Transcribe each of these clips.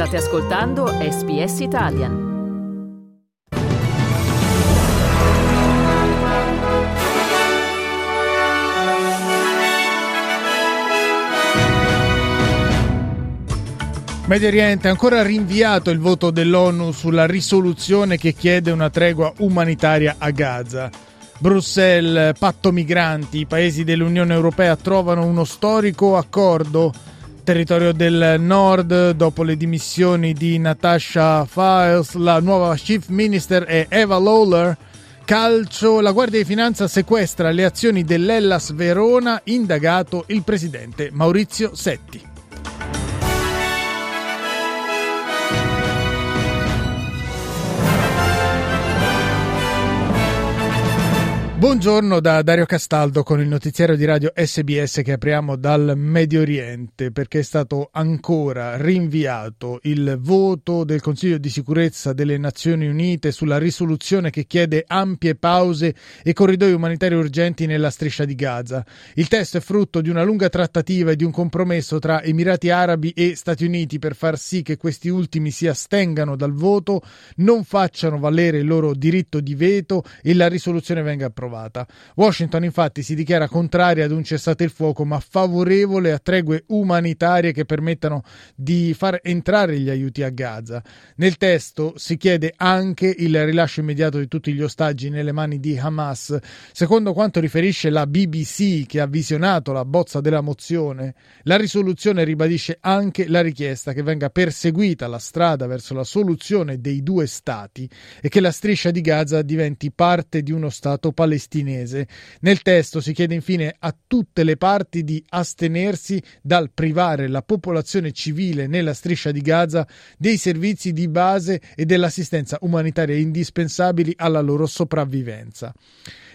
State ascoltando SBS Italian. Medio Oriente ha ancora rinviato il voto dell'ONU sulla risoluzione che chiede una tregua umanitaria a Gaza. Bruxelles, patto migranti, i paesi dell'Unione Europea trovano uno storico accordo. Territorio del Nord, dopo le dimissioni di Natasha Files, la nuova Chief Minister è Eva Lawler. Calcio, la Guardia di Finanza sequestra le azioni dell'Ellas Verona, indagato il presidente Maurizio Setti. Buongiorno da Dario Castaldo con il notiziario di radio SBS che apriamo dal Medio Oriente perché è stato ancora rinviato il voto del Consiglio di sicurezza delle Nazioni Unite sulla risoluzione che chiede ampie pause e corridoi umanitari urgenti nella striscia di Gaza. Il testo è frutto di una lunga trattativa e di un compromesso tra Emirati Arabi e Stati Uniti per far sì che questi ultimi si astengano dal voto, non facciano valere il loro diritto di veto e la risoluzione venga approvata approvata. Washington infatti si dichiara contraria ad un cessate il fuoco ma favorevole a tregue umanitarie che permettano di far entrare gli aiuti a Gaza. Nel testo si chiede anche il rilascio immediato di tutti gli ostaggi nelle mani di Hamas. Secondo quanto riferisce la BBC che ha visionato la bozza della mozione, la risoluzione ribadisce anche la richiesta che venga perseguita la strada verso la soluzione dei due stati e che la striscia di Gaza diventi parte di uno Stato palestinese palestinese. Nel testo si chiede infine a tutte le parti di astenersi dal privare la popolazione civile nella striscia di Gaza dei servizi di base e dell'assistenza umanitaria indispensabili alla loro sopravvivenza.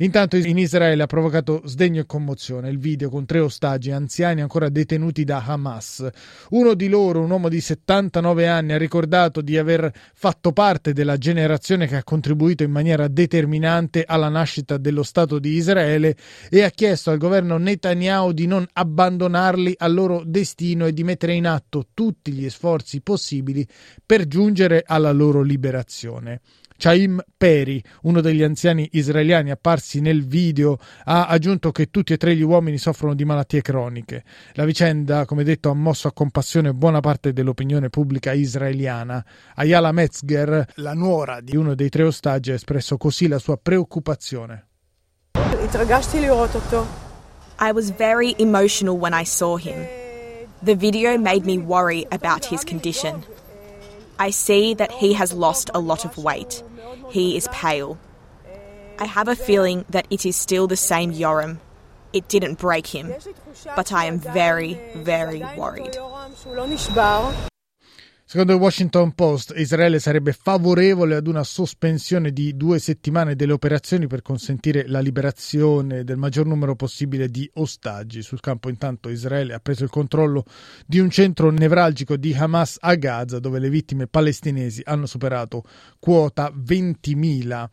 Intanto in Israele ha provocato sdegno e commozione il video con tre ostaggi anziani ancora detenuti da Hamas. Uno di loro, un uomo di 79 anni, ha ricordato di aver fatto parte della generazione che ha contribuito in maniera determinante alla nascita dello Stato di Israele e ha chiesto al governo Netanyahu di non abbandonarli al loro destino e di mettere in atto tutti gli sforzi possibili per giungere alla loro liberazione. Chaim Peri, uno degli anziani israeliani apparsi nel video, ha aggiunto che tutti e tre gli uomini soffrono di malattie croniche. La vicenda, come detto, ha mosso a compassione buona parte dell'opinione pubblica israeliana. Ayala Metzger, la nuora di uno dei tre ostaggi, ha espresso così la sua preoccupazione. I was very emotional when I saw him. The video made me worry about his condition. I see that he has lost a lot of weight. He is pale. I have a feeling that it is still the same Yoram. It didn't break him, but I am very, very worried. Secondo il Washington Post, Israele sarebbe favorevole ad una sospensione di due settimane delle operazioni per consentire la liberazione del maggior numero possibile di ostaggi. Sul campo, intanto, Israele ha preso il controllo di un centro nevralgico di Hamas a Gaza, dove le vittime palestinesi hanno superato quota 20.000.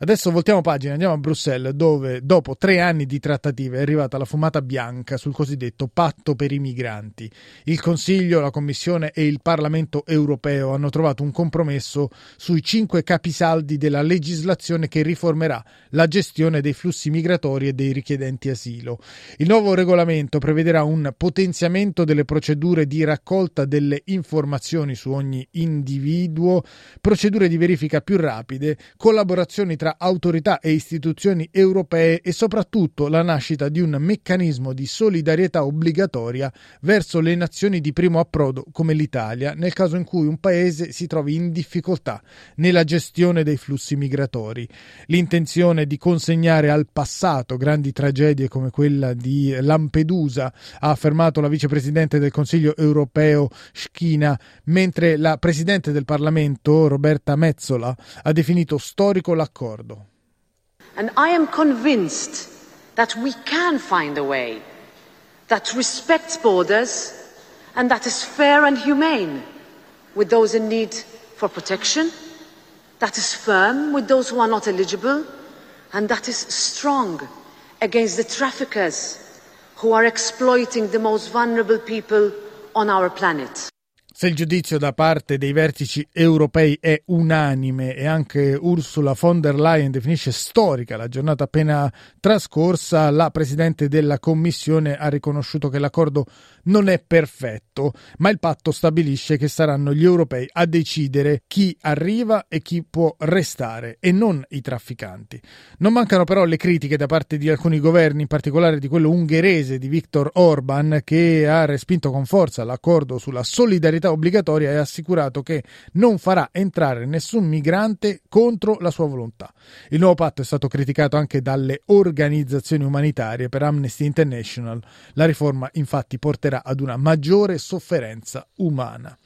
Adesso voltiamo pagina, andiamo a Bruxelles, dove dopo tre anni di trattative è arrivata la fumata bianca sul cosiddetto patto per i migranti. Il Consiglio, la Commissione e il Parlamento europeo hanno trovato un compromesso sui cinque capisaldi della legislazione che riformerà la gestione dei flussi migratori e dei richiedenti asilo. Il nuovo regolamento prevederà un potenziamento delle procedure di raccolta delle informazioni su ogni individuo, procedure di verifica più rapide, collaborazioni tra tra autorità e istituzioni europee e soprattutto la nascita di un meccanismo di solidarietà obbligatoria verso le nazioni di primo approdo come l'Italia nel caso in cui un paese si trovi in difficoltà nella gestione dei flussi migratori. L'intenzione di consegnare al passato grandi tragedie come quella di Lampedusa, ha affermato la vicepresidente del Consiglio europeo Schina, mentre la presidente del Parlamento Roberta Mezzola ha definito storico l'accordo. Accordo. And I am convinced that we can find a way that respects borders and that is fair and humane with those in need for protection, that is firm with those who are not eligible, and that is strong against the traffickers who are exploiting the most vulnerable people on our planet. Se il giudizio da parte dei vertici europei è unanime e anche Ursula von der Leyen definisce storica la giornata appena trascorsa, la Presidente della Commissione ha riconosciuto che l'accordo non è perfetto, ma il patto stabilisce che saranno gli europei a decidere chi arriva e chi può restare e non i trafficanti. Non mancano però le critiche da parte di alcuni governi, in particolare di quello ungherese di Viktor Orban, che ha respinto con forza l'accordo sulla solidarietà obbligatoria e ha assicurato che non farà entrare nessun migrante contro la sua volontà. Il nuovo patto è stato criticato anche dalle organizzazioni umanitarie per Amnesty International. La riforma infatti porterà ad una maggiore sofferenza umana.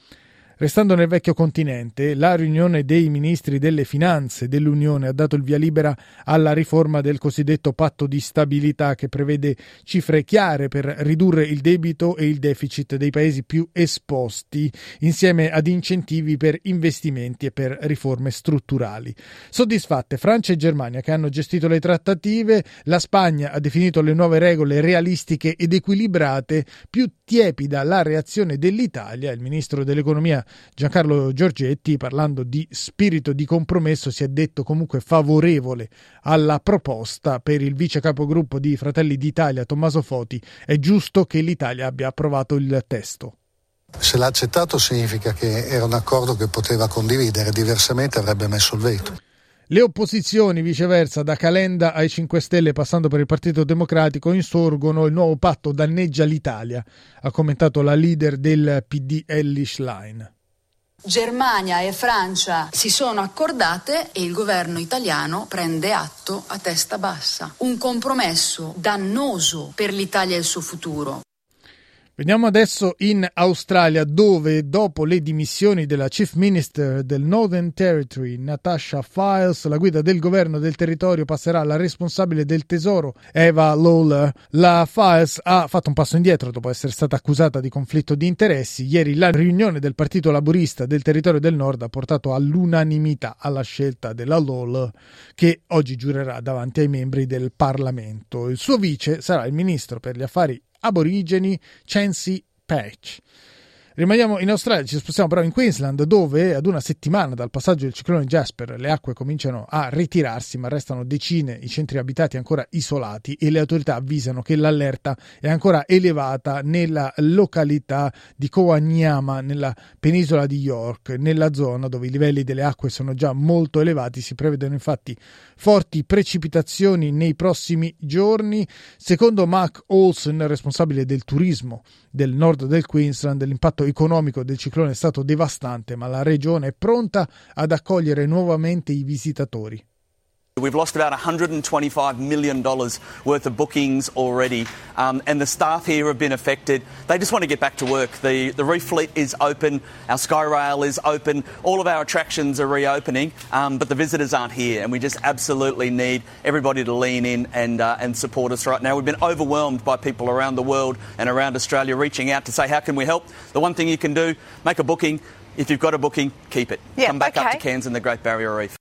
Restando nel vecchio continente, la riunione dei ministri delle finanze dell'Unione ha dato il via libera alla riforma del cosiddetto patto di stabilità che prevede cifre chiare per ridurre il debito e il deficit dei paesi più esposti, insieme ad incentivi per investimenti e per riforme strutturali. Soddisfatte Francia e Germania che hanno gestito le trattative, la Spagna ha definito le nuove regole realistiche ed equilibrate, più tiepida la reazione dell'Italia, il ministro dell'economia Giancarlo Giorgetti, parlando di spirito di compromesso, si è detto comunque favorevole alla proposta per il vice capogruppo di Fratelli d'Italia Tommaso Foti. È giusto che l'Italia abbia approvato il testo. Se l'ha accettato significa che era un accordo che poteva condividere, diversamente avrebbe messo il veto. Le opposizioni, viceversa, da Calenda ai 5 Stelle passando per il Partito Democratico, insorgono il nuovo patto danneggia l'Italia, ha commentato la leader del PD Ellie Schlein. Germania e Francia si sono accordate e il governo italiano prende atto a testa bassa. Un compromesso dannoso per l'Italia e il suo futuro. Veniamo adesso in Australia dove dopo le dimissioni della Chief Minister del Northern Territory Natasha Files la guida del governo del territorio passerà alla responsabile del tesoro Eva Lawler. La Files ha fatto un passo indietro dopo essere stata accusata di conflitto di interessi. Ieri la riunione del Partito Laburista del territorio del Nord ha portato all'unanimità alla scelta della Lawler che oggi giurerà davanti ai membri del Parlamento. Il suo vice sarà il ministro per gli affari aborigeni Chancy Patch. Rimaniamo in Australia, ci spostiamo però in Queensland dove ad una settimana dal passaggio del ciclone Jasper le acque cominciano a ritirarsi ma restano decine i centri abitati ancora isolati e le autorità avvisano che l'allerta è ancora elevata nella località di Kowanyama nella penisola di York, nella zona dove i livelli delle acque sono già molto elevati, si prevedono infatti forti precipitazioni nei prossimi giorni. Secondo Mark Olsen, responsabile del turismo del nord del Queensland, l'impatto economico del ciclone è stato devastante, ma la regione è pronta ad accogliere nuovamente i visitatori. We've lost about $125 million worth of bookings already, um, and the staff here have been affected. They just want to get back to work. The, the reef fleet is open, our Skyrail is open, all of our attractions are reopening, um, but the visitors aren't here, and we just absolutely need everybody to lean in and, uh, and support us right now. We've been overwhelmed by people around the world and around Australia reaching out to say, How can we help? The one thing you can do, make a booking. If you've got a booking, keep it. Yeah, Come back okay. up to Cairns and the Great Barrier Reef.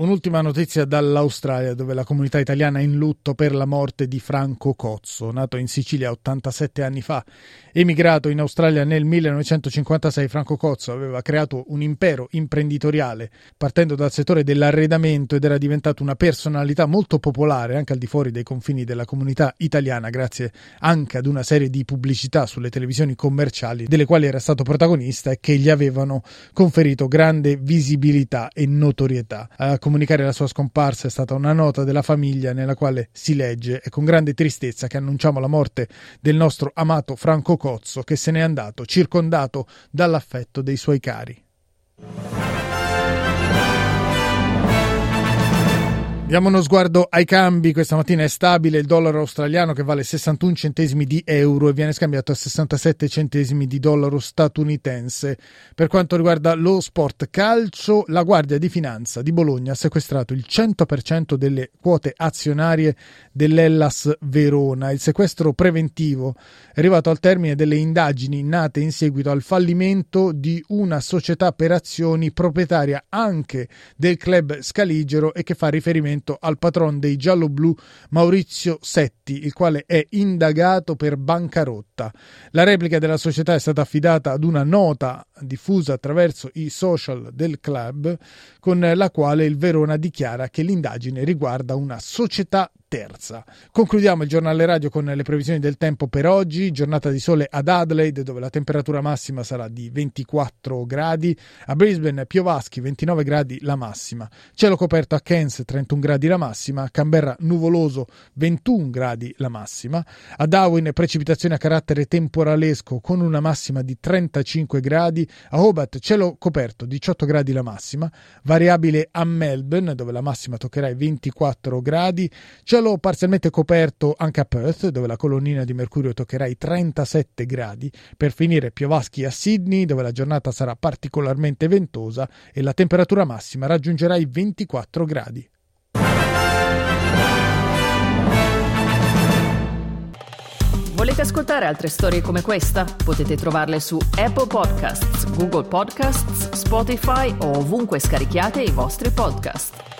Un'ultima notizia dall'Australia, dove la comunità italiana è in lutto per la morte di Franco Cozzo, nato in Sicilia 87 anni fa. Emigrato in Australia nel 1956, Franco Cozzo aveva creato un impero imprenditoriale partendo dal settore dell'arredamento ed era diventato una personalità molto popolare anche al di fuori dei confini della comunità italiana, grazie anche ad una serie di pubblicità sulle televisioni commerciali delle quali era stato protagonista e che gli avevano conferito grande visibilità e notorietà. A comunicare la sua scomparsa è stata una nota della famiglia nella quale si legge è con grande tristezza che annunciamo la morte del nostro amato Franco Cozzo che se n'è andato circondato dall'affetto dei suoi cari. Diamo uno sguardo ai cambi, questa mattina è stabile il dollaro australiano che vale 61 centesimi di euro e viene scambiato a 67 centesimi di dollaro statunitense. Per quanto riguarda lo sport calcio, la Guardia di Finanza di Bologna ha sequestrato il 100% delle quote azionarie dell'Ellas Verona. Il sequestro preventivo è arrivato al termine delle indagini nate in seguito al fallimento di una società per azioni proprietaria anche del club scaligero e che fa riferimento riferimento al patron dei giallo-blu Maurizio Setti, il quale è indagato per bancarotta. La replica della società è stata affidata ad una nota diffusa attraverso i social del club, con la quale il Verona dichiara che l'indagine riguarda una società terza. Concludiamo il giornale radio con le previsioni del tempo per oggi, giornata di sole ad Adelaide dove la temperatura massima sarà di 24 gradi, a Brisbane piovaschi 29 gradi la massima, cielo coperto a Cairns 31 gradi la massima, Canberra nuvoloso 21 gradi la massima, a Darwin precipitazioni a carattere temporalesco con una massima di 35 gradi, a Hobart cielo coperto 18 gradi la massima, variabile a Melbourne dove la massima toccherà i 24 gradi, cielo cielo parzialmente coperto anche a Perth, dove la colonnina di mercurio toccherà i 37 gradi, per finire piovaschi a Sydney, dove la giornata sarà particolarmente ventosa e la temperatura massima raggiungerà i 24 gradi. Volete ascoltare altre storie come questa? Potete trovarle su Apple Podcasts, Google Podcasts, Spotify o ovunque scarichiate i vostri podcast.